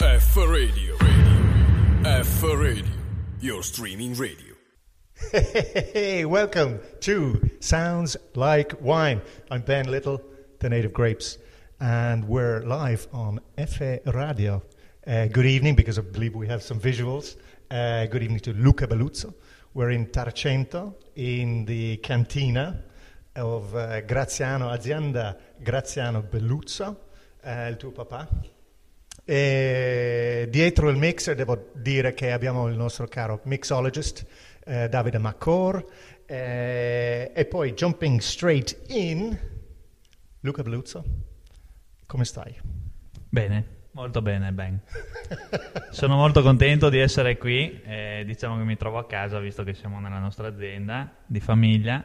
F Radio. radio. F Radio. Your streaming radio. Hey, welcome to Sounds Like Wine. I'm Ben Little, the Native Grapes, and we're live on FA Radio. Uh, good evening, because I believe we have some visuals. Uh, good evening to Luca Belluzzo. We're in Tarcento, in the cantina of uh, Graziano, azienda Graziano Belluzzo, uh, il tuo papà. E dietro il mixer devo dire che abbiamo il nostro caro mixologist eh, Davide Macor eh, e poi jumping straight in Luca Belluzzo. Come stai? Bene, molto bene, Ben. Sono molto contento di essere qui, eh, diciamo che mi trovo a casa visto che siamo nella nostra azienda di famiglia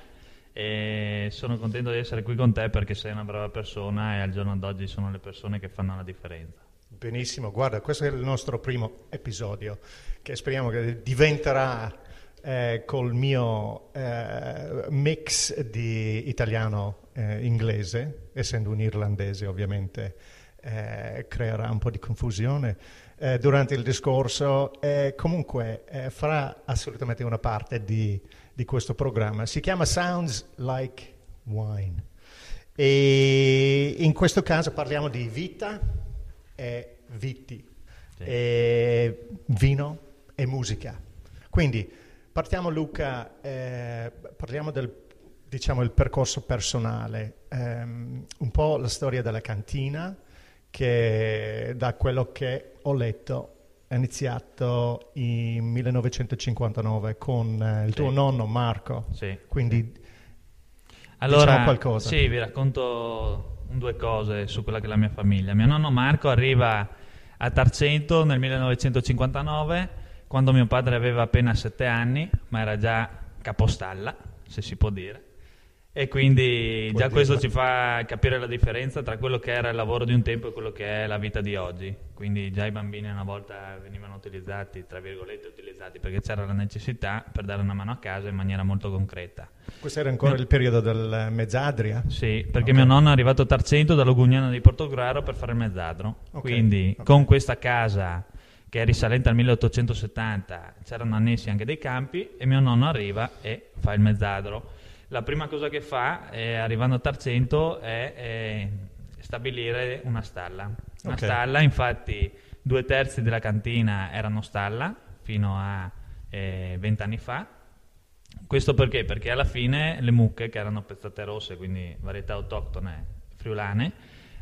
e sono contento di essere qui con te perché sei una brava persona e al giorno d'oggi sono le persone che fanno la differenza. Benissimo, guarda, questo è il nostro primo episodio che speriamo che diventerà eh, col mio eh, mix di italiano-inglese, essendo un irlandese ovviamente eh, creerà un po' di confusione eh, durante il discorso, e comunque eh, farà assolutamente una parte di, di questo programma. Si chiama Sounds Like Wine e in questo caso parliamo di vita e viti, Sì. e vino e musica. Quindi partiamo Luca, eh, parliamo del diciamo, il percorso personale, ehm, un po' la storia della cantina che da quello che ho letto è iniziato in 1959 con eh, il Sì. tuo nonno Marco, Sì. quindi Allora, Diciamo qualcosa. Sì, vi racconto due cose su quella che è la mia famiglia. Mio nonno Marco arriva a Tarcento nel 1959, quando mio padre aveva appena sette anni, ma era già capostalla, se si può dire. E quindi Puoi già questo dirlo. ci fa capire la differenza tra quello che era il lavoro di un tempo e quello che è la vita di oggi. Quindi già i bambini una volta venivano utilizzati, tra virgolette utilizzati, perché c'era la necessità per dare una mano a casa in maniera molto concreta. questo era ancora il periodo del Mezzadria. Sì, perché Ok. mio nonno è arrivato a Tarcento dallo Gugnano di Portogruaro per fare il mezzadro. Ok, Quindi ok. con questa casa che è risalente al 1870 c'erano annessi anche dei campi e mio nonno arriva e fa il mezzadro. La prima cosa che fa, eh, arrivando a Tarcento, è eh, stabilire una stalla. Una Ok. stalla, infatti due terzi della cantina erano stalla fino a eh, vent'anni fa. Questo perché? Perché alla fine le mucche, che erano pezzate rosse, quindi varietà autoctone friulane,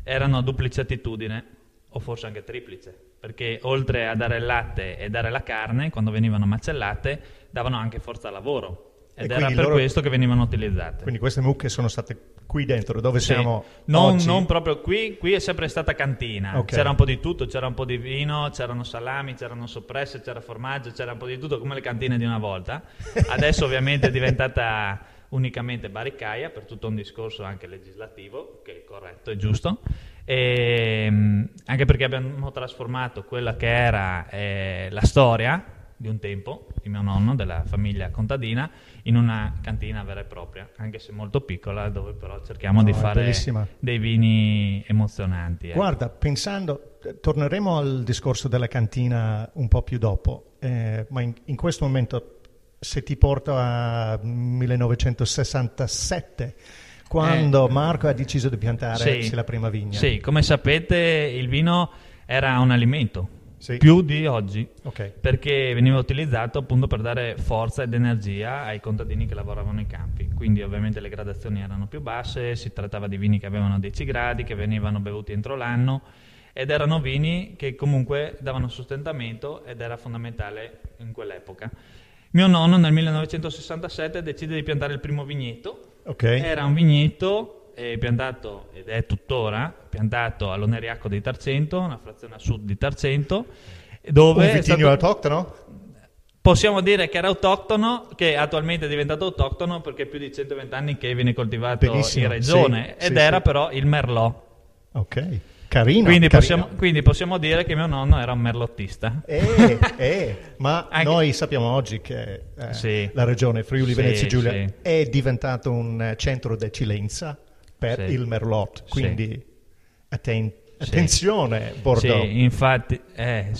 erano a duplice attitudine, o forse anche triplice, perché oltre a dare il latte e dare la carne, quando venivano macellate, davano anche forza al lavoro. E Ed era per loro- questo che venivano utilizzate. Quindi queste mucche sono state qui dentro, dove Sì. siamo non, oggi. non proprio qui, qui è sempre stata cantina. Ok. C'era un po' di tutto, c'era un po' di vino, c'erano salami, c'erano soppresse, c'era formaggio, c'era un po' di tutto, come le cantine di una volta. Adesso ovviamente è diventata unicamente barricaia per tutto un discorso anche legislativo, che è corretto e giusto. E, mh, anche perché abbiamo trasformato quella che era eh, la storia di un tempo, di mio nonno, della famiglia contadina, in una cantina vera e propria, anche se molto piccola, dove però cerchiamo No, di fare bellissima. dei vini emozionanti. ecco. Guarda, pensando, eh, torneremo al discorso della cantina un po' più dopo, eh, ma in, in questo momento se ti porto a 1967, quando Marco ha deciso di piantare Eh. Sì. la prima vigna. Sì, come sapete il vino era un alimento, Sì. più di oggi, Ok. perché veniva utilizzato appunto per dare forza ed energia ai contadini che lavoravano nei campi. Quindi ovviamente le gradazioni erano più basse, si trattava di vini che avevano 10 gradi, che venivano bevuti entro l'anno ed erano vini che comunque davano sostentamento ed era fondamentale in quell'epoca. Mio nonno nel 1967 decide di piantare il primo vigneto Ok. era un vigneto eh, piantato, ed è tuttora, piantato all'Oneriacco di Tarcento, una frazione a sud di Tarcento, dove un è vitigno stato- autoctono? possiamo dire che era autoctono, che attualmente è diventato autoctono perché è più di 120 anni che viene coltivato Benissimo, in regione, sì, ed sì, era sì. però il Merlot. Ok. Carino. quindi, carino. possiamo, quindi possiamo dire che mio nonno era un merlottista. Eh, eh, ma Anche- noi sappiamo oggi che eh, Sì. la regione Friuli Sì, Venezia Giulia sì. è diventato un eh, centro d'eccellenza per Sì. il Merlot, Sì. quindi atten- Attenzione, Bordeaux. Sì, infatti, eh,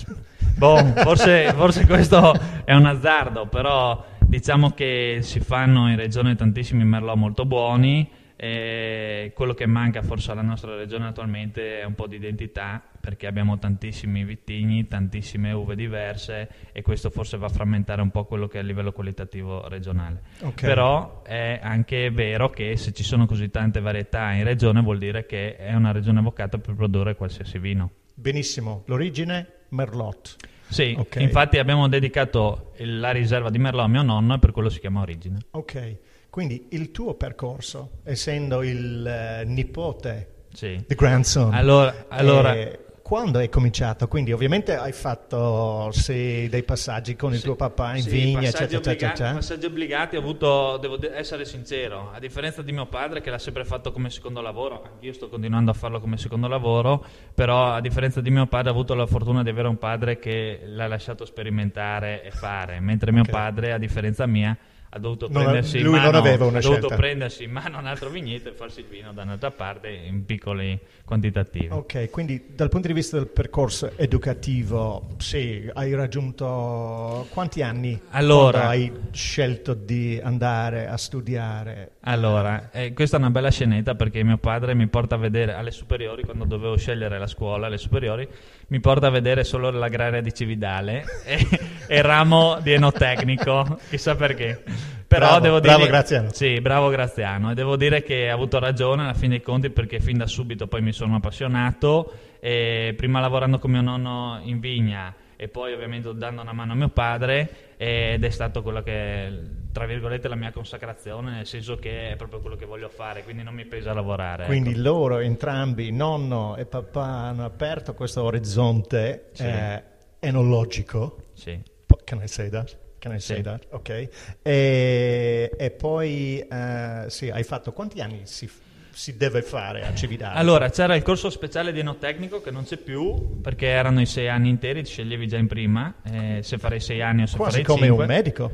boh, forse, forse questo è un azzardo, però diciamo che si fanno in regione tantissimi merlot molto buoni. E quello che manca forse alla nostra regione attualmente è un po' di identità perché abbiamo tantissimi vitigni, tantissime uve diverse e questo forse va a frammentare un po' quello che è a livello qualitativo regionale. Ok. Però è anche vero che se ci sono così tante varietà in regione vuol dire che è una regione avvocata per produrre qualsiasi vino. Benissimo, l'origine Merlot. Sì, Ok. infatti abbiamo dedicato la riserva di Merlot a mio nonno e per quello si chiama Origine. Ok, quindi il tuo percorso, essendo il eh, nipote, Sì. the grandson, Allora, allora eh, quando hai cominciato? Quindi ovviamente hai fatto sì, dei passaggi con il Sì, tuo papà in sì, vigna, eccetera, eccetera, obbligati, eccetera. passaggi obbligati ho avuto, devo de- essere sincero, a differenza di mio padre che l'ha sempre fatto come secondo lavoro, anch'io sto continuando a farlo come secondo lavoro, però a differenza di mio padre ho avuto la fortuna di avere un padre che l'ha lasciato sperimentare e fare, mentre mio Ok. padre, a differenza mia, ha dovuto prendersi in lui non mano, ha dovuto prendersi in mano un altro vigneto e farsi il vino da un'altra parte in piccoli quantitativi. Ok, quindi dal punto di vista del percorso educativo, sì, hai raggiunto quanti anni Allora- hai scelto di andare a studiare? Allora, eh, questa è una bella scenetta perché mio padre mi porta a vedere alle superiori, quando dovevo scegliere la scuola, alle superiori, mi porta a vedere solo l'agraria di Cividale e, e ramo di enotecnico, chissà perché. Però Bravo, devo bravo dire, Graziano. Sì, bravo Graziano. E devo dire che ha avuto ragione alla fine dei conti perché fin da subito poi mi sono appassionato. Prima lavorando con mio nonno in vigna e poi ovviamente dando una mano a mio padre ed è stato quello che tra virgolette la mia consacrazione nel senso che è proprio quello che voglio fare quindi non mi pesa lavorare Quindi ecco. loro entrambi, nonno e papà, hanno aperto questo orizzonte Sì. eh, enologico. sì. Po- Can I say that? Can I say Sì. that? Ok. E, e poi, eh, sì, hai fatto quanti anni si, si deve fare a Cividale? allora c'era il corso speciale di enotecnico che non c'è più perché erano i sei anni interi ti sceglievi già in prima eh, se farei sei anni o se Quasi farei come cinque un medico.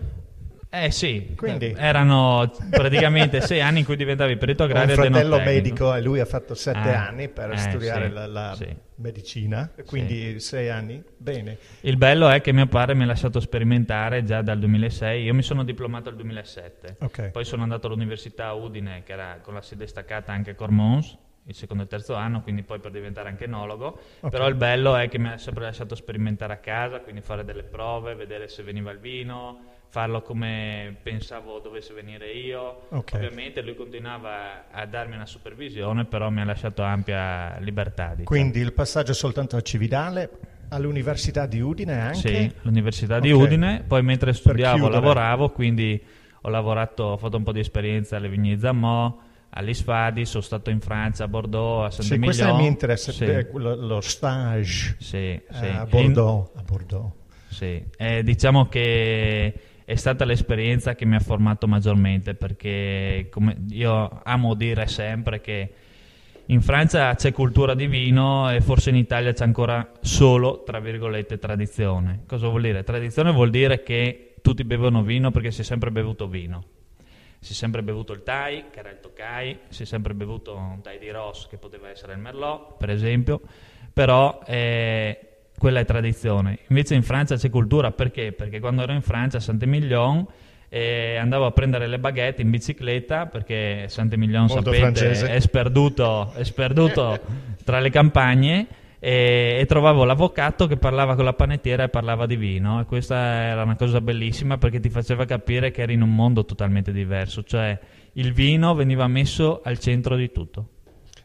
Eh sì Quindi- erano praticamente sei anni in cui diventavi perito un agrario ed fratello medico e lui ha fatto sette Ah, anni per eh, studiare sì, la, la sì. medicina, quindi sei anni, bene. Il bello è che mio padre mi ha lasciato sperimentare già dal 2006, io mi sono diplomato nel 2007, Ok. poi sono andato all'università a Udine che era con la sede staccata anche a Cormons, il secondo e terzo anno, quindi poi per diventare anche enologo, Ok. però il bello è che mi ha sempre lasciato sperimentare a casa, quindi fare delle prove, vedere se veniva il vino, farlo come pensavo dovesse venire io. Ok. Ovviamente lui continuava a darmi una supervisione, però mi ha lasciato ampia libertà. diciamo. Quindi il passaggio soltanto a Cividale, all'Università di Udine anche? Sì, all'Università di Ok. Udine, poi mentre studiavo lavoravo, quindi ho lavorato, ho fatto un po' di esperienza alle Vigne Zamò, agli Sfadi, sono stato in Francia, a Bordeaux, a Sì, Saint-Emilion. questo mi interessa, Sì, eh, lo, lo stage sì, eh, sì. a In- Bordeaux. a Bordeaux. sì. Eh, diciamo che è stata l'esperienza che mi ha formato maggiormente perché come io amo dire sempre che in Francia c'è cultura di vino e forse in Italia c'è ancora solo, tra virgolette, tradizione. Cosa vuol dire? Tradizione vuol dire che tutti bevono vino perché si è sempre bevuto vino. Si è sempre bevuto il Thai, che era il Tokai, si è sempre bevuto un Thai di Ross, che poteva essere il Merlot, per esempio, però eh, quella è tradizione. Invece in Francia c'è cultura, perché? Perché quando ero in Francia a Saint-Emilion eh, andavo a prendere le baguette in bicicletta, perché Saint-Emilion, Molto sapete, francese. è sperduto, è sperduto tra le campagne e, e trovavo l'avvocato che parlava con la panettiera e parlava di vino e questa era una cosa bellissima perché ti faceva capire che eri in un mondo totalmente diverso, cioè il vino veniva messo al centro di tutto.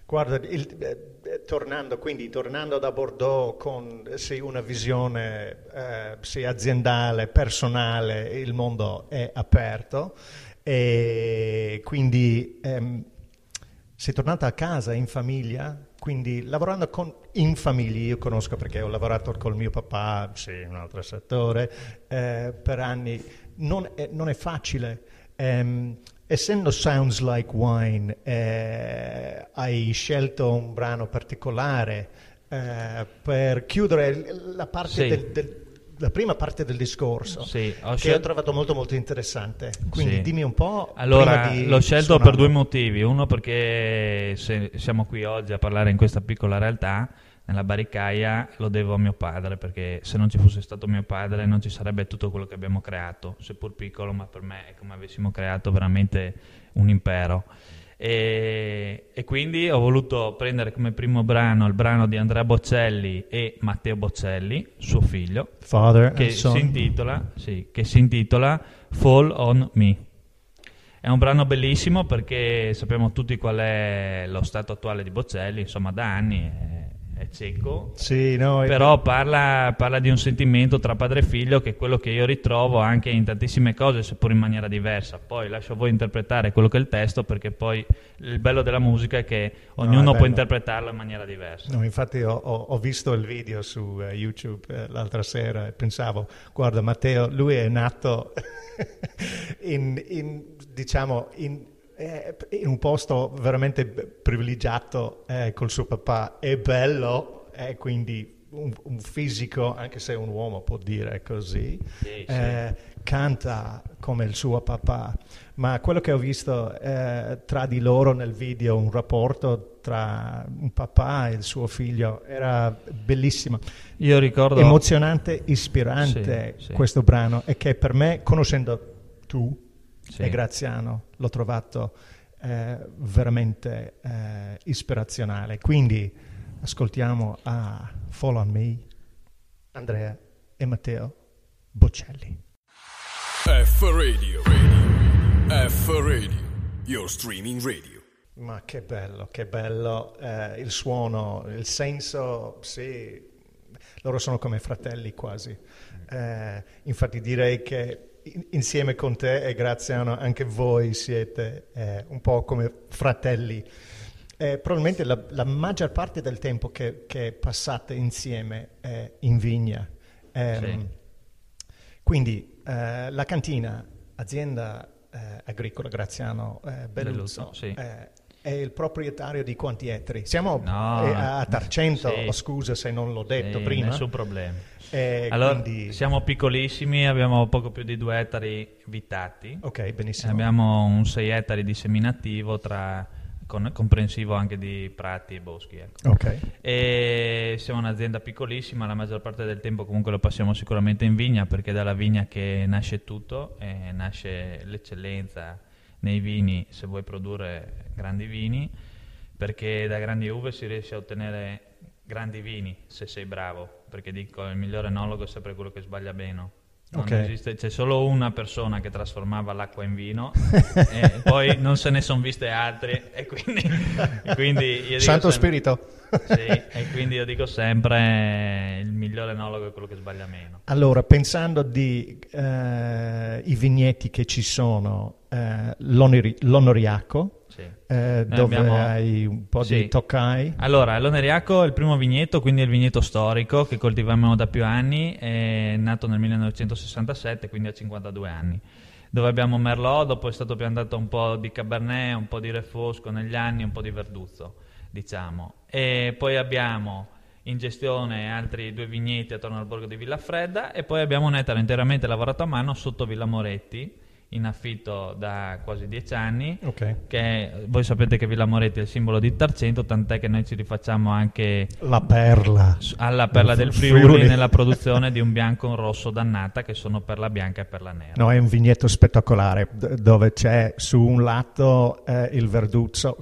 Guarda, il- tornando, quindi, tornando da Bordeaux con sì, una visione eh, sì, aziendale, personale, il mondo è aperto e quindi ehm, sei tornata a casa in famiglia, quindi lavorando con, in famiglia, io conosco perché ho lavorato col mio papà, sì, in un altro settore, eh, per anni, non è, non è facile. Ehm, essendo Sounds Like Wine, eh, hai scelto un brano particolare eh, per chiudere la, parte Sì. del- del- la prima parte del discorso, Sì, ho che scel- ho trovato molto molto interessante. Quindi Sì. dimmi un po'. Allora, l'ho scelto suonarlo. per due motivi. Uno perché siamo qui oggi a parlare in questa piccola realtà, nella barricaia lo devo a mio padre, perché se non ci fosse stato mio padre non ci sarebbe tutto quello che abbiamo creato, seppur piccolo, ma per me è come avessimo creato veramente un impero. E, e, quindi ho voluto prendere come primo brano il brano di Andrea Boccelli e Matteo Boccelli, suo figlio, che si, intitola, sì, che si intitola Fall on Me. È un brano bellissimo perché sappiamo tutti qual è lo stato attuale di Boccelli, insomma da anni è cieco, sì, no, però parla, parla, di un sentimento tra padre e figlio che è quello che io ritrovo anche in tantissime cose, seppur in maniera diversa. Poi lascio a voi interpretare quello che è il testo, perché poi il bello della musica è che ognuno no, è può interpretarlo in maniera diversa. No, infatti ho, ho, visto il video su uh, YouTube uh, l'altra sera e pensavo, guarda Matteo, lui è nato in, in, diciamo, in in un posto veramente privilegiato eh, col suo papà, è bello, eh, quindi un, un, fisico, anche se un uomo può dire così, sì, eh, sì. canta come il suo papà, ma quello che ho visto eh, tra di loro nel video, un rapporto tra un papà e il suo figlio, era bellissimo. Io ricordo... Emozionante, ispirante sì, questo brano e che per me, conoscendo tu, sì. e Graziano l'ho trovato eh, veramente eh, ispirazionale. Quindi ascoltiamo a Fall on Me, Andrea e Matteo Boccelli. F Radio, radio. F Radio, your streaming radio. Ma che bello, che bello eh, il suono, il senso, sì, loro sono come fratelli quasi. Eh, infatti direi che insieme con te e grazie a anche voi siete eh, un po' come fratelli. Eh, probabilmente la, la, maggior parte del tempo che, che passate insieme è in vigna. Eh, sì. Quindi eh, la cantina, azienda eh, agricola Graziano eh, Belluzzo, sì. È il proprietario di quanti ettari? Siamo no, a Tarcento, sì. scusa se non l'ho detto prima. Nessun problema. Eh, allora, quindi... siamo piccolissimi, abbiamo poco più di due ettari vitati. Ok, benissimo. Abbiamo un 6 ettari di seminativo tra, con, comprensivo anche di prati e boschi. Ecco. Okay. E siamo un'azienda piccolissima, la maggior parte del tempo comunque lo passiamo sicuramente in vigna perché è dalla vigna che nasce tutto, nasce l'eccellenza nei vini se vuoi produrre grandi vini, perché da grandi uve si riesce a ottenere grandi vini se sei bravo perché dico il migliore enologo è sempre quello che sbaglia meno. Okay. Esiste, c'è solo una persona che trasformava l'acqua in vino e poi non se ne sono viste altre e quindi, e quindi Santo sempre, Spirito sì, e quindi io dico sempre il migliore enologo è quello che sbaglia meno allora pensando di eh, i vignetti che ci sono eh, l'onori, l'onoriaco sì. Eh, dove abbiamo... hai un po' sì. di toccai. Allora, l'Oneriaco è il primo vigneto, quindi è il vigneto storico che coltiviamo da più anni, è nato nel 1967, quindi ha 52 anni. Dove abbiamo Merlot, dopo è stato piantato un po' di Cabernet, un po' di Refosco negli anni, un po' di Verduzzo, diciamo. E poi abbiamo in gestione altri due vigneti attorno al borgo di Villafredda e poi abbiamo un ettaro interamente lavorato a mano sotto Villa Moretti, in affitto da quasi dieci anni. Okay. Che voi sapete che Villa Moretti è il simbolo di Tarcento, tant'è che noi ci rifacciamo anche la perla alla perla del Friuli, Friuli, nella produzione di un bianco e un rosso dannata, che sono perla bianca e perla nera. No, è un vigneto spettacolare dove c'è su un lato eh, il verduzzo.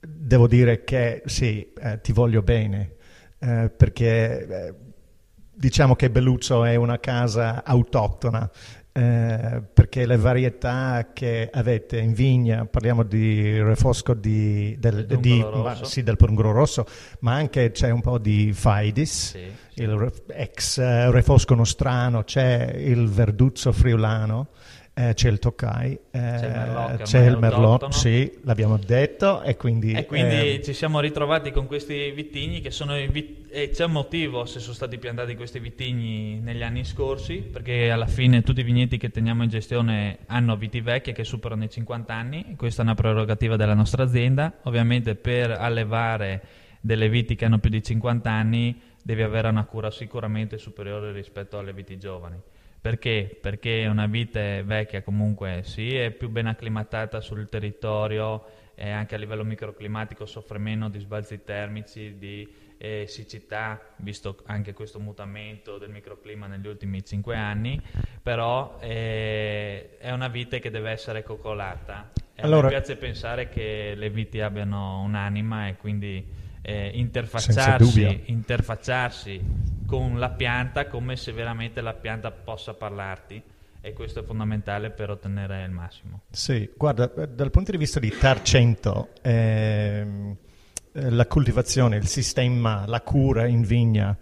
Devo dire che sì, eh, ti voglio bene, eh, perché eh, diciamo che Belluzzo è una casa autoctona eh, perché le varietà che avete in vigna, parliamo di refosco di, del, di, ma, sì, del Rosso, ma anche c'è un po' di Faidis, sì, sì. il ex refosco nostrano, c'è il Verduzzo friulano, eh, c'è il Tokai, eh, c'è il Merlot, c'è il Merlot sì, l'abbiamo detto. E quindi, e quindi eh, ci siamo ritrovati con questi vitigni che sono vit- e c'è un motivo se sono stati piantati questi vitigni negli anni scorsi, perché alla fine tutti i vigneti che teniamo in gestione hanno viti vecchie che superano i 50 anni, questa è una prerogativa della nostra azienda. Ovviamente per allevare delle viti che hanno più di 50 anni devi avere una cura sicuramente superiore rispetto alle viti giovani. Perché? Perché una vite vecchia comunque sì, è più ben acclimatata sul territorio e anche a livello microclimatico soffre meno di sbalzi termici, di eh, siccità, visto anche questo mutamento del microclima negli ultimi cinque anni, però eh, è una vite che deve essere coccolata. E Allora- me piace pensare che le viti abbiano un'anima e quindi eh, interfacciarsi, interfacciarsi con la pianta come se veramente la pianta possa parlarti e questo è fondamentale per ottenere il massimo. Sì, guarda, eh, dal punto di vista di Tarcento, ehm, eh, la coltivazione, il sistema, la cura in vigna,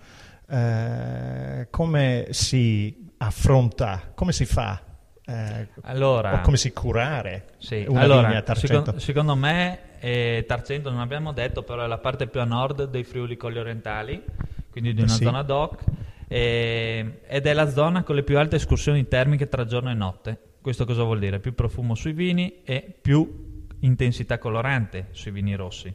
eh, come si affronta, come si fa, eh, Allora, o come si curare Sì, una allora, vigna a Tarcento? secondo, secondo me eh, Tarcento non abbiamo detto, però è la parte più a nord dei Friuli Colli Orientali, quindi di una Sì. zona DOC, eh, ed è la zona con le più alte escursioni termiche tra giorno e notte. Questo cosa vuol dire? Più profumo sui vini e più intensità colorante sui vini rossi.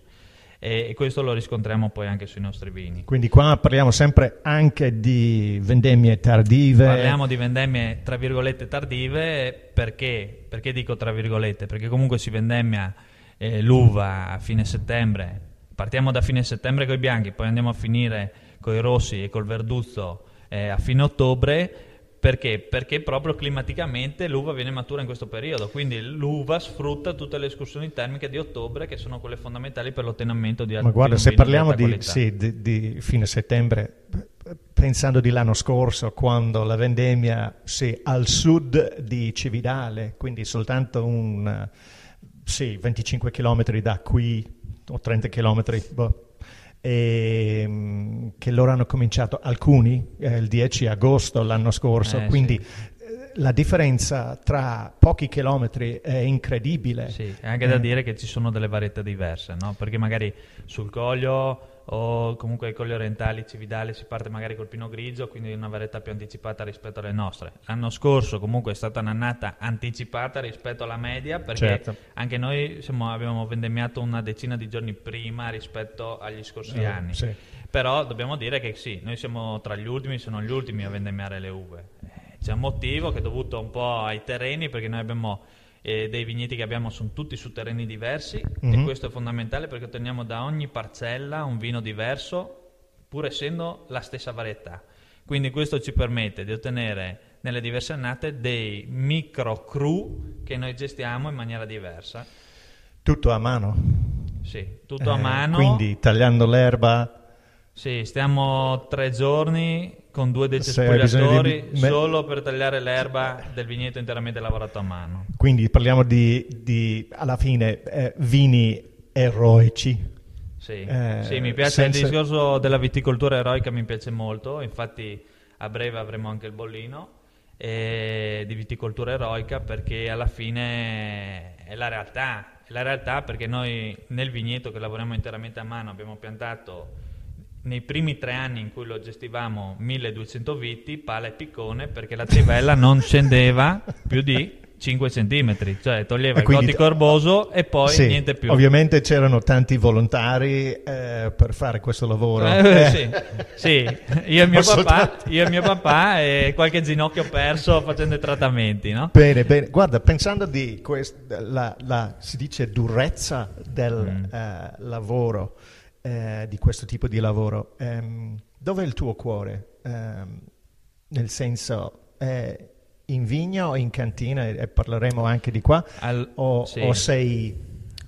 E, questo lo riscontriamo poi anche sui nostri vini. Quindi qua parliamo sempre anche di vendemmie tardive. Parliamo di vendemmie tra virgolette tardive perché, perché dico tra virgolette? Perché comunque si vendemmia eh, l'uva a fine settembre. Partiamo da fine settembre con i bianchi, poi andiamo a finire con i rossi e col verduzzo eh, a fine ottobre. Perché? Perché proprio climaticamente l'uva viene matura in questo periodo, quindi l'uva sfrutta tutte le escursioni termiche di ottobre che sono quelle fondamentali per l'ottenimento di Ma di guarda, se parliamo di, sì, di- di fine settembre, pensando di l'anno scorso, quando la vendemmia sì, al sud di Cividale, quindi soltanto un sì, 25 km da qui o 30 km, e, mm, che loro hanno cominciato alcuni eh, il 10 agosto l'anno scorso, Eh, quindi sì. eh, la differenza tra pochi chilometri è incredibile. Sì, è anche da Eh, dire che ci sono delle varietà diverse, no? Perché magari sul coglio o comunque ai colli orientali cividali si parte magari col pino grigio, quindi una varietà più anticipata rispetto alle nostre. L'anno scorso comunque è stata un'annata anticipata rispetto alla media perché Certo. anche noi siamo- abbiamo vendemmiato una decina di giorni prima rispetto agli scorsi Eh, anni. sì. Però dobbiamo dire che sì, noi siamo tra gli ultimi, se non gli ultimi a vendemmiare le uve. C'è un motivo che è dovuto un po' ai terreni, perché noi abbiamo eh, dei vigneti che abbiamo sono tutti su terreni diversi e Mhm. questo è fondamentale perché otteniamo da ogni parcella un vino diverso, pur essendo la stessa varietà. Quindi questo ci permette di ottenere nelle diverse annate dei micro cru che noi gestiamo in maniera diversa. Tutto a mano. Sì, tutto a Eh, mano. Quindi tagliando l'erba. Sì, stiamo tre giorni con due bisogno decespugliatori di solo per tagliare l'erba del vigneto interamente lavorato a mano. Quindi parliamo di, di, alla fine eh, vini eroici. Sì, Eh, Sì, mi piace senza- il discorso della viticoltura eroica, mi piace molto, infatti a breve avremo anche il bollino eh, di viticoltura eroica perché alla fine è la realtà, è la realtà perché noi nel vigneto che lavoriamo interamente a mano abbiamo piantato nei primi tre anni in cui lo gestivamo 1200 viti, pala e piccone perché la trivella non scendeva più di 5 centimetri, cioè toglieva E il quindi- cotti corboso e poi Sì, niente più. Ovviamente c'erano tanti volontari eh, per fare questo lavoro. Eh, Eh, sì, sì, io e mio papà, io e mio papà e qualche ginocchio perso facendo i trattamenti, no? Bene, bene. Guarda, pensando di quest- la, la- si dice durezza del Mm. eh, lavoro, eh, di questo tipo di lavoro, ehm, dov'è il tuo cuore? Ehm, nel senso, è in vigna o in cantina? E, e parleremo anche di qua. Al- O, sì. o sei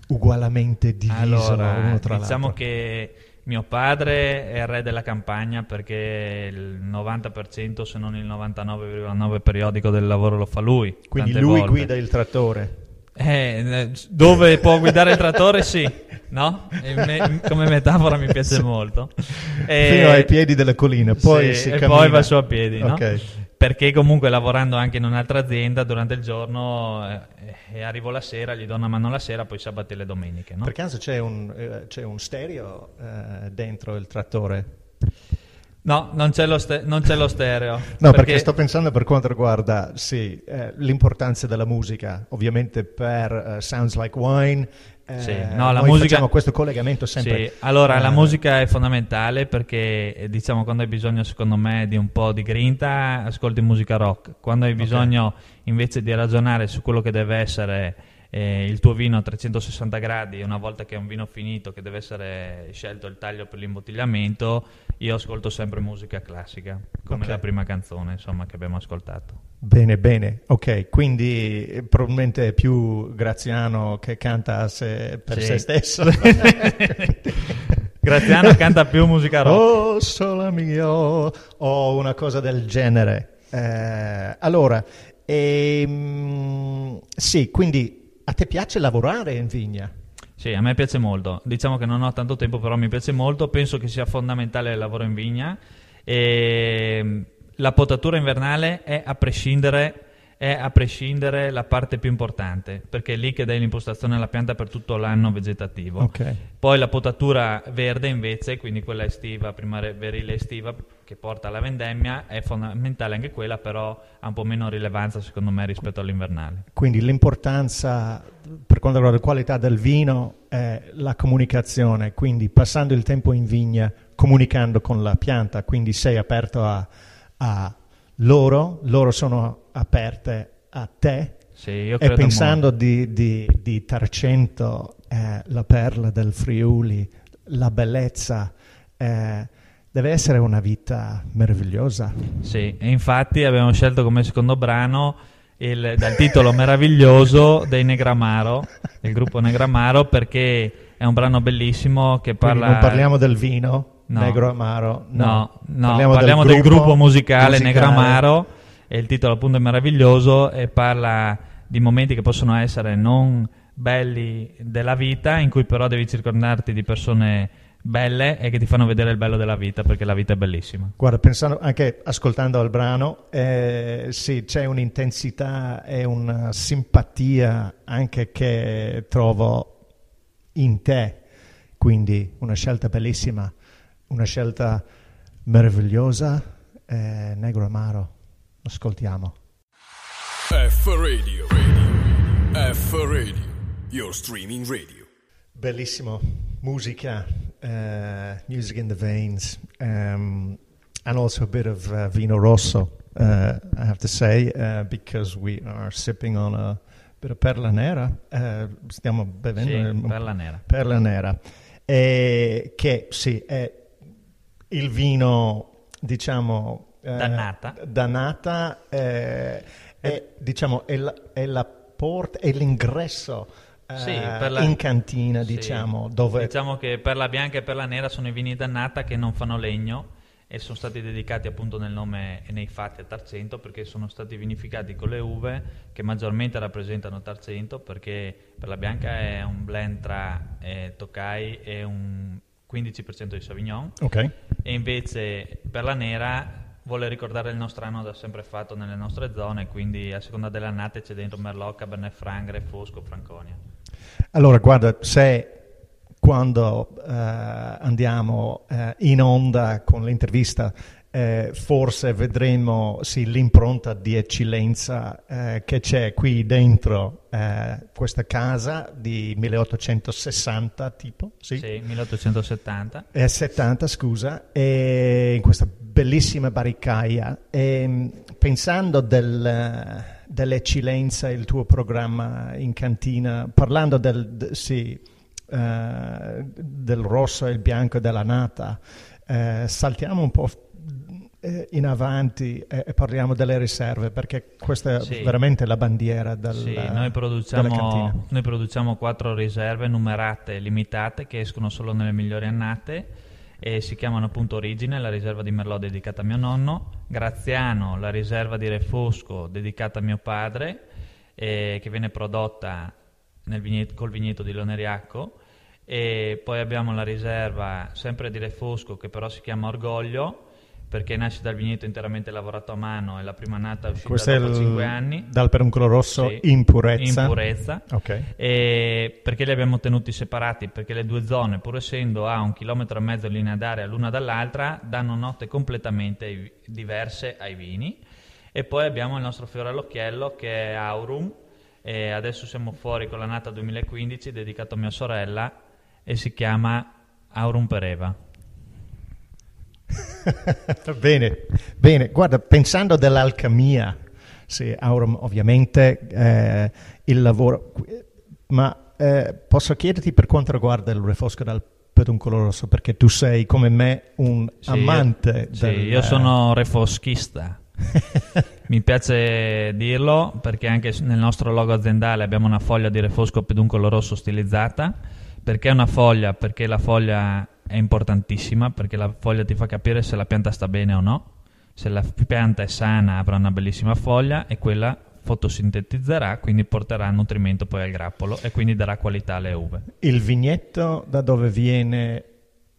ugualmente diviso Allora, uno tra diciamo l'altro? che mio padre è il re della campagna perché il 90% se non il 99,9% periodico del lavoro lo fa lui. Quindi lui volte. guida il trattore. Eh, eh, dove può guidare il trattore? Sì, no? Me- come metafora mi piace molto. E- Fino ai piedi della collina, poi Sì, si e cammina. poi va su a piedi, no? Ok. Perché comunque lavorando anche in un'altra azienda durante il giorno eh, arrivo la sera, gli do una mano la sera, poi sabato e le domeniche, no? Per caso c'è un, eh, c'è un stereo eh, dentro il trattore? No, non c'è lo, ste- non c'è lo stereo. No, perché... sto pensando per quanto riguarda sì, eh, l'importanza della musica, ovviamente per eh, Sounds Like Wine. eh, Sì, no, la noi musica- facciamo questo collegamento sempre. Sì, allora la eh, musica è fondamentale perché eh, diciamo quando hai bisogno secondo me di un po' di grinta ascolti musica rock, quando hai bisogno invece di ragionare su quello che deve essere eh, il tuo vino a 360 gradi, una volta che è un vino finito, che deve essere scelto il taglio per l'imbottigliamento, io ascolto sempre musica classica, come Ok. la prima canzone insomma, che abbiamo ascoltato. Bene, bene, ok, quindi eh, probabilmente è più Graziano che canta se- per Sì. se stesso. Graziano canta più musica rock. Oh, sole mio, o una cosa del genere. Eh, allora, ehm, sì, quindi a te piace lavorare in vigna? Sì, a me piace molto. Diciamo che non ho tanto tempo, però mi piace molto. Penso che sia fondamentale il lavoro in vigna. E la potatura invernale è a prescindere è a prescindere la parte più importante, perché è lì che dai l'impostazione alla pianta per tutto l'anno vegetativo. Ok. Poi la potatura verde invece, quindi quella estiva, primaverile estiva, che porta alla vendemmia, è fondamentale anche quella, però ha un po' meno rilevanza secondo me rispetto all'invernale. Quindi l'importanza per quanto riguarda la qualità del vino è la comunicazione, quindi passando il tempo in vigna, comunicando con la pianta, quindi sei aperto a, a loro, loro sono aperte a te. Sì, io e credo pensando di, di, di Tarcento, eh, la perla del Friuli, la bellezza, eh, deve essere una vita meravigliosa. Sì, e infatti abbiamo scelto come secondo brano il- dal titolo meraviglioso dei Negramaro, del gruppo Negramaro, perché è un brano bellissimo che Quindi parla... non parliamo del vino, No. negro amaro, No, no, parliamo, del, gruppo, musicale, Negramaro e il titolo appunto è meraviglioso e parla di momenti che possono essere non belli della vita, in cui però devi circondarti di persone belle e che ti fanno vedere il bello della vita, perché la vita è bellissima. Guarda, pensando anche ascoltando il brano, eh, sì, c'è un'intensità e una simpatia anche che trovo in te, quindi una scelta bellissima, una scelta meravigliosa, eh, negro amaro, ascoltiamo. F Radio. Radio. F Radio. Your streaming radio. Bellissimo, musica, uh, music in the veins, um, and also a bit of uh, vino rosso, uh, I have to say, uh, because we are sipping on a bit of perla nera. Uh, stiamo bevendo Sì, perla nera. perla nera, e che sì, è il vino, diciamo... Dannata. Dannata, è, diciamo, è la, è la porta, è l'ingresso Sì, per la- in cantina, Sì. diciamo, dove... Diciamo che per la bianca e per la nera sono i vini dannata che non fanno legno e sono stati dedicati appunto nel nome e nei fatti a Tarcento perché sono stati vinificati con le uve che maggiormente rappresentano Tarcento perché per la bianca è un blend tra eh, Tokai e un 15% di Sauvignon Ok, e invece per la nera vuole ricordare il nostro anno da sempre fatto nelle nostre zone quindi a seconda delle annate c'è dentro Merlot, Cabernet Franc, Fosco, Franconia allora guarda, se quando eh, andiamo eh, in onda con l'intervista eh, forse vedremo sì, l'impronta di eccellenza eh, che c'è qui dentro eh, questa casa di 1860 tipo, sì? sì, 1870 Eh, 70, scusa, e in questa bellissima barricaia. E, mh, pensando del, dell'eccellenza, il tuo programma in cantina, parlando del, d- sì, eh, del rosso e il bianco della nata, eh, saltiamo un po' eh, in avanti e, e parliamo delle riserve, perché questa Sì. è veramente la bandiera del, Sì, noi della produciamo, noi produciamo quattro riserve numerate, limitate, che escono solo nelle migliori annate e si chiamano appunto Origine, la riserva di Merlot dedicata a mio nonno, Graziano, la riserva di Refosco dedicata a mio padre, eh, che viene prodotta vigneto- col vigneto di Loneriacco, e poi abbiamo la riserva sempre di Refosco che però si chiama Orgoglio, perché nasce dal vigneto interamente lavorato a mano e la prima nata è uscita Questo dopo il- 5 anni. dal peruncolo rosso Sì, in purezza. in purezza. Ok. E perché li abbiamo tenuti separati? Perché le due zone, pur essendo a un chilometro e mezzo in linea d'aria l'una dall'altra, danno note completamente diverse ai vini. E poi abbiamo il nostro fiore all'occhiello che è Aurum. E adesso siamo fuori con la nata 2015 dedicato a mia sorella e si chiama Aurum Pereva. bene, bene, guarda, pensando dell'alchimia, sì, Aurum ovviamente eh, il lavoro, Ma eh, posso chiederti per quanto riguarda il refosco dal peduncolo rosso, perché tu sei come me un Sì, amante io, del... sì, io sono refoschista. Mi piace dirlo perché anche nel nostro logo aziendale abbiamo una foglia di refosco peduncolo rosso stilizzata. Perché una foglia? Perché la foglia è importantissima, perché la foglia ti fa capire se la pianta sta bene o no. Se la pianta è sana avrà una bellissima foglia e quella fotosintetizzerà, quindi porterà nutrimento poi al grappolo e quindi darà qualità alle uve. Il vigneto da dove viene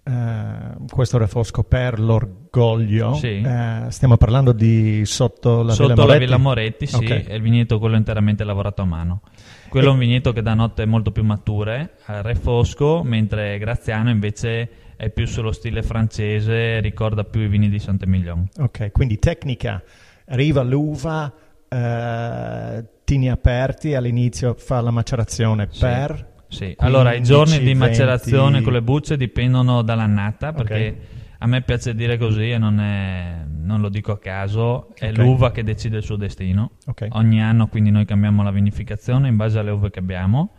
eh, questo refosco per l'orgoglio, Sì. eh, stiamo parlando di sotto la Sotto Villa la Moretti? Villa Moretti, sì, Ok. è il vigneto quello interamente lavorato a mano. Quello è un vigneto che dà note molto più mature al refosco, mentre Graziano invece è più sullo stile francese, ricorda più i vini di Sant'Emilion. Ok, quindi tecnica, arriva l'uva, eh, tini aperti, all'inizio fa la macerazione Sì. per... Sì. Allora, i 15, giorni di 20. macerazione con le bucce dipendono dall'annata, perché Ok. a me piace dire così e non, è- non lo dico a caso, è Ok. l'uva che decide il suo destino. Ok. Ogni anno quindi noi cambiamo la vinificazione in base alle uve che abbiamo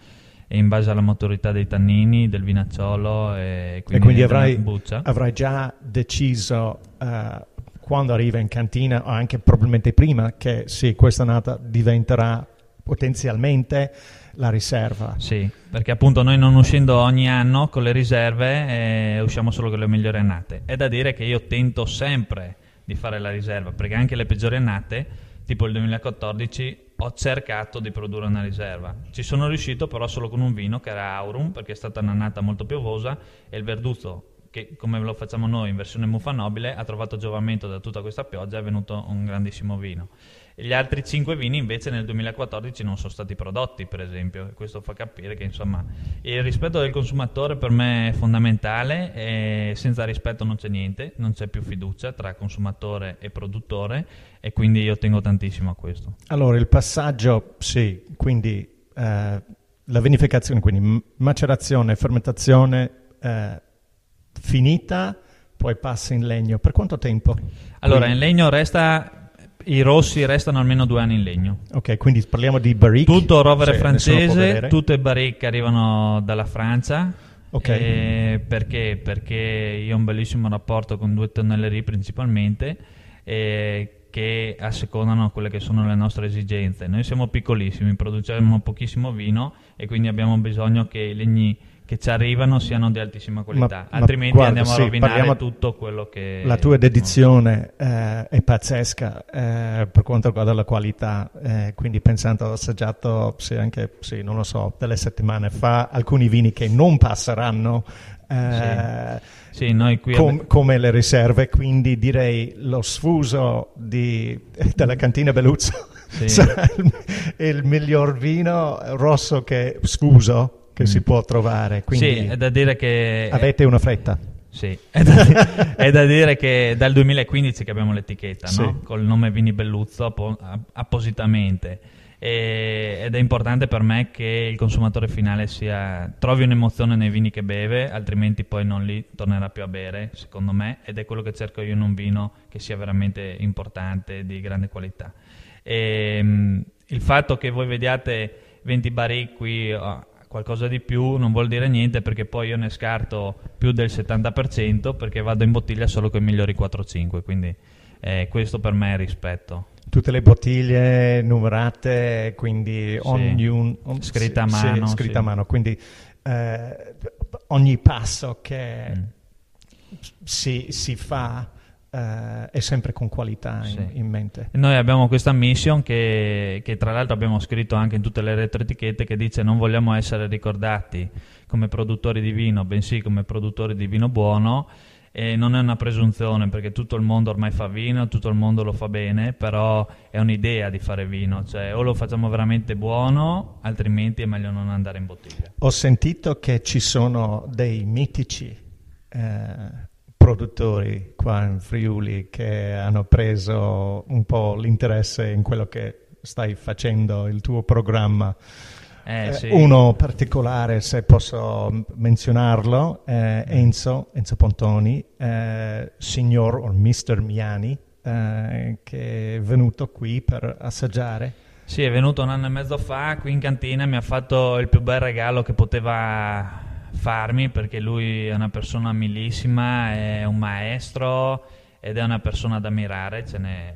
e in base alla maturità dei tannini, del vinacciolo e quindi, e quindi avrai, buccia. avrai già deciso eh, quando arriva in cantina, o anche probabilmente prima, che sì, questa annata diventerà potenzialmente la riserva. Sì, perché appunto noi non uscendo ogni anno con le riserve eh, usciamo solo con le migliori annate. È da dire che io tento sempre di fare la riserva, perché anche le peggiori annate, tipo il 2014, ho cercato di produrre una riserva. Ci sono riuscito però solo con un vino che era Aurum, perché è stata un'annata molto piovosa e il Verduzzo che come lo facciamo noi in versione muffa nobile ha trovato giovamento da tutta questa pioggia è venuto un grandissimo vino. Gli altri 5 vini invece nel 2014 non sono stati prodotti, per esempio, e questo fa capire che insomma il rispetto del consumatore per me è fondamentale e senza rispetto non c'è niente, non c'è più fiducia tra consumatore e produttore e quindi io tengo tantissimo a questo. Allora, il passaggio, sì, quindi eh, la vinificazione, quindi macerazione, fermentazione eh, finita, poi passa in legno. Per quanto tempo? Allora, Quindi- in legno resta, i rossi restano almeno due anni in legno. Ok, quindi parliamo di barrique. Tutto rovere può francese, tutte barrique arrivano dalla Francia. Ok. Eh, perché? Perché io ho un bellissimo rapporto con due tonnellerie principalmente eh, che assecondano quelle che sono le nostre esigenze. Noi siamo piccolissimi, produciamo pochissimo vino e quindi abbiamo bisogno che i legni che ci arrivano siano di altissima qualità, ma altrimenti guarda, andiamo sì, a rovinare parliamo- tutto quello che... La tua dedizione eh, è pazzesca eh, per quanto riguarda la qualità, eh, quindi pensando ho assaggiato sì, anche, sì, non lo so, delle settimane fa alcuni vini che non passeranno eh, Sì, qui... com- come le riserve, quindi direi lo sfuso di- della cantina Beluzzo Sì. sarà il, il miglior vino rosso che sfuso che si può trovare, quindi Sì, è da dire che... avete una fretta. Sì, è da, è da dire che dal 2015 che abbiamo l'etichetta, Sì. no? Col nome Vini Belluzzo appo- a- appositamente. E- ed è importante per me che il consumatore finale sia, trovi un'emozione nei vini che beve, altrimenti poi non li tornerà più a bere, secondo me, ed è quello che cerco io in un vino che sia veramente importante, di grande qualità. E, mh, il fatto che voi vediate 20 barrique qui qualcosa di più non vuol dire niente perché poi io ne scarto più del 70% perché vado in bottiglia solo con i migliori 4-5 quindi eh, questo per me è rispetto Tutte le bottiglie numerate, quindi ogni Scritta a sì, mano, sì, scritta sì. a mano, quindi eh, ogni passo che Mm. si, si fa eh, è sempre con qualità in, Sì. in mente. E noi abbiamo questa mission che, che tra l'altro abbiamo scritto anche in tutte le retroetichette che dice non vogliamo essere ricordati come produttori di vino bensì come produttori di vino buono e non è una presunzione perché tutto il mondo ormai fa vino, tutto il mondo lo fa bene, però è un'idea di fare vino, cioè o lo facciamo veramente buono, altrimenti è meglio non andare in bottiglia. Ho sentito che ci sono dei mitici eh, produttori qua in Friuli che hanno preso un po' l'interesse in quello che stai facendo, il tuo programma. Eh, Eh, sì. Uno particolare, se posso menzionarlo, è Enzo, Enzo Pontoni, eh, signor o Mr. Miani, eh, che è venuto qui per assaggiare. Sì, è venuto un anno e mezzo fa qui in cantina, mi ha fatto il più bel regalo che poteva farmi perché lui è una persona milissima, è un maestro ed è una persona da ammirare, ce n'è,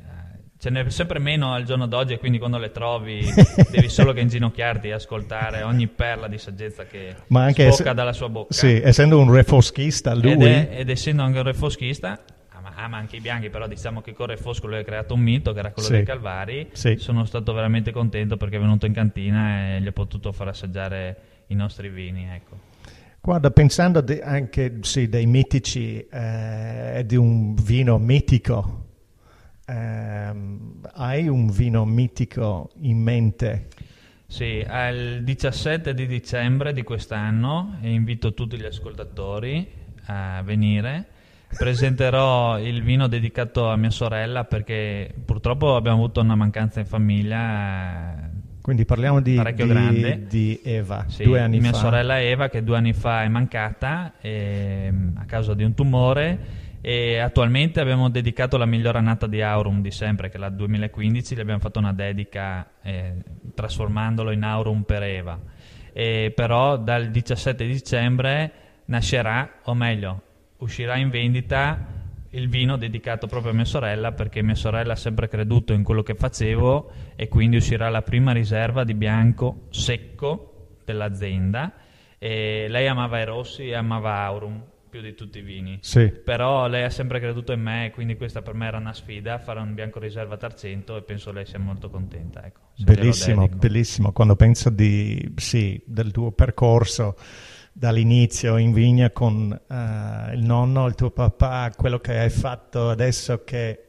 ce n'è sempre meno al giorno d'oggi e quindi quando le trovi devi solo che inginocchiarti e ascoltare ogni perla di saggezza che Ma anche esse- dalla sua bocca. Sì, essendo un refoschista lui... Ed, è- ed essendo anche un refoschista, ama, ama anche i bianchi, però diciamo che con Refosco lui ha creato un mito che era quello Sì. dei Calvari. Sì. Sono stato veramente contento perché è venuto in cantina e gli ho potuto far assaggiare i nostri vini. Ecco. Guarda, pensando de- anche sì, dei mitici eh, e di un vino mitico, ehm, hai un vino mitico in mente? Sì, al 17 di dicembre di quest'anno invito tutti gli ascoltatori a venire. Presenterò il vino dedicato a mia sorella perché purtroppo abbiamo avuto una mancanza in famiglia. Quindi parliamo di, di- di Eva, Sì, due anni mia fa. sorella Eva che due anni fa è mancata ehm, a causa di un tumore e attualmente abbiamo dedicato la miglior annata di Aurum di sempre, che è la 2015, gli abbiamo fatto una dedica eh, trasformandolo in Aurum per Eva. E però dal 17 dicembre nascerà, o meglio, uscirà in vendita il vino dedicato proprio a mia sorella perché mia sorella ha sempre creduto in quello che facevo e quindi uscirà la prima riserva di bianco secco dell'azienda. E lei amava i rossi e amava Aurum più di tutti i vini. Sì, però lei ha sempre creduto in me quindi questa per me era una sfida fare un bianco riserva Tarcento e penso lei sia molto contenta ecco, bellissimo, bellissimo. Quando penso di, sì, del tuo percorso dall'inizio in vigna con eh, il nonno, il tuo papà, quello che hai fatto adesso che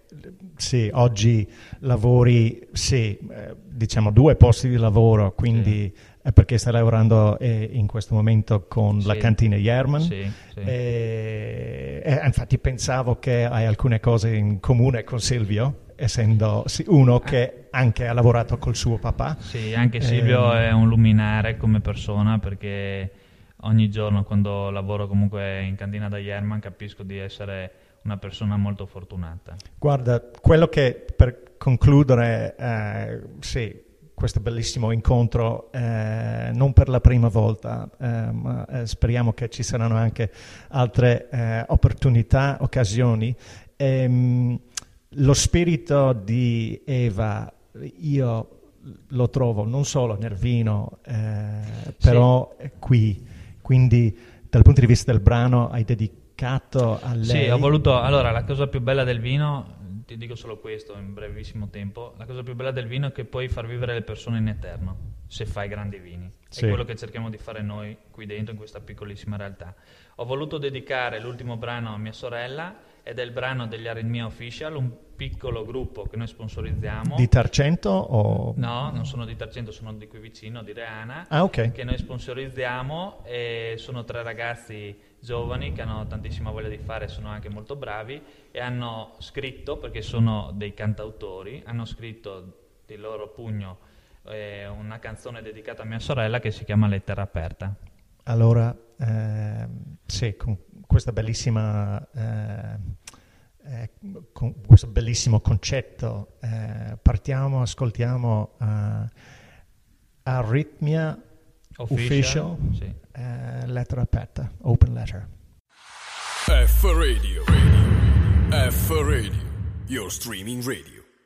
sì, oggi lavori, sì, eh, diciamo due posti di lavoro, quindi è perché stai lavorando eh, in questo momento con la Sì. cantina Yerman. Sì, sì. E, e infatti pensavo che hai alcune cose in comune con Silvio, essendo sì, uno che anche ha lavorato col suo papà. Sì, anche Silvio Eh, è un luminare come persona perché ogni giorno quando lavoro comunque in cantina da Yerman capisco di essere una persona molto fortunata. Guarda, quello che per concludere, eh, sì, questo bellissimo incontro, eh, non per la prima volta, eh, ma speriamo che ci saranno anche altre eh, opportunità, occasioni. Ehm, lo spirito di Eva, io lo trovo non solo nel vino, eh, però qui, quindi dal punto di vista del brano hai dedicato a lei. Sì, ho voluto. Allora, la cosa più bella del vino, ti dico solo questo in brevissimo tempo. La cosa più bella del vino è che puoi far vivere le persone in eterno se fai grandi vini. Sì. È quello che cerchiamo di fare noi qui dentro, in questa piccolissima realtà. Ho voluto dedicare l'ultimo brano a mia sorella ed è il brano degli Arritmia Official, un piccolo gruppo che noi sponsorizziamo. Di Tarcento o... No, non sono di Tarcento, sono di qui vicino, di Reana Ah, ok. che noi sponsorizziamo e sono tre ragazzi giovani che hanno tantissima voglia di fare, sono anche molto bravi e hanno scritto, perché sono dei cantautori, hanno scritto di loro pugno eh, una canzone dedicata a mia sorella che si chiama Lettera aperta. Allora, ehm, sì, con questa bellissima, eh, eh, con questo bellissimo concetto, eh, partiamo, ascoltiamo eh, Arrhythmia Official, sì. eh, lettera aperta, open letter. F Radio. Radio. F Radio. Your streaming radio.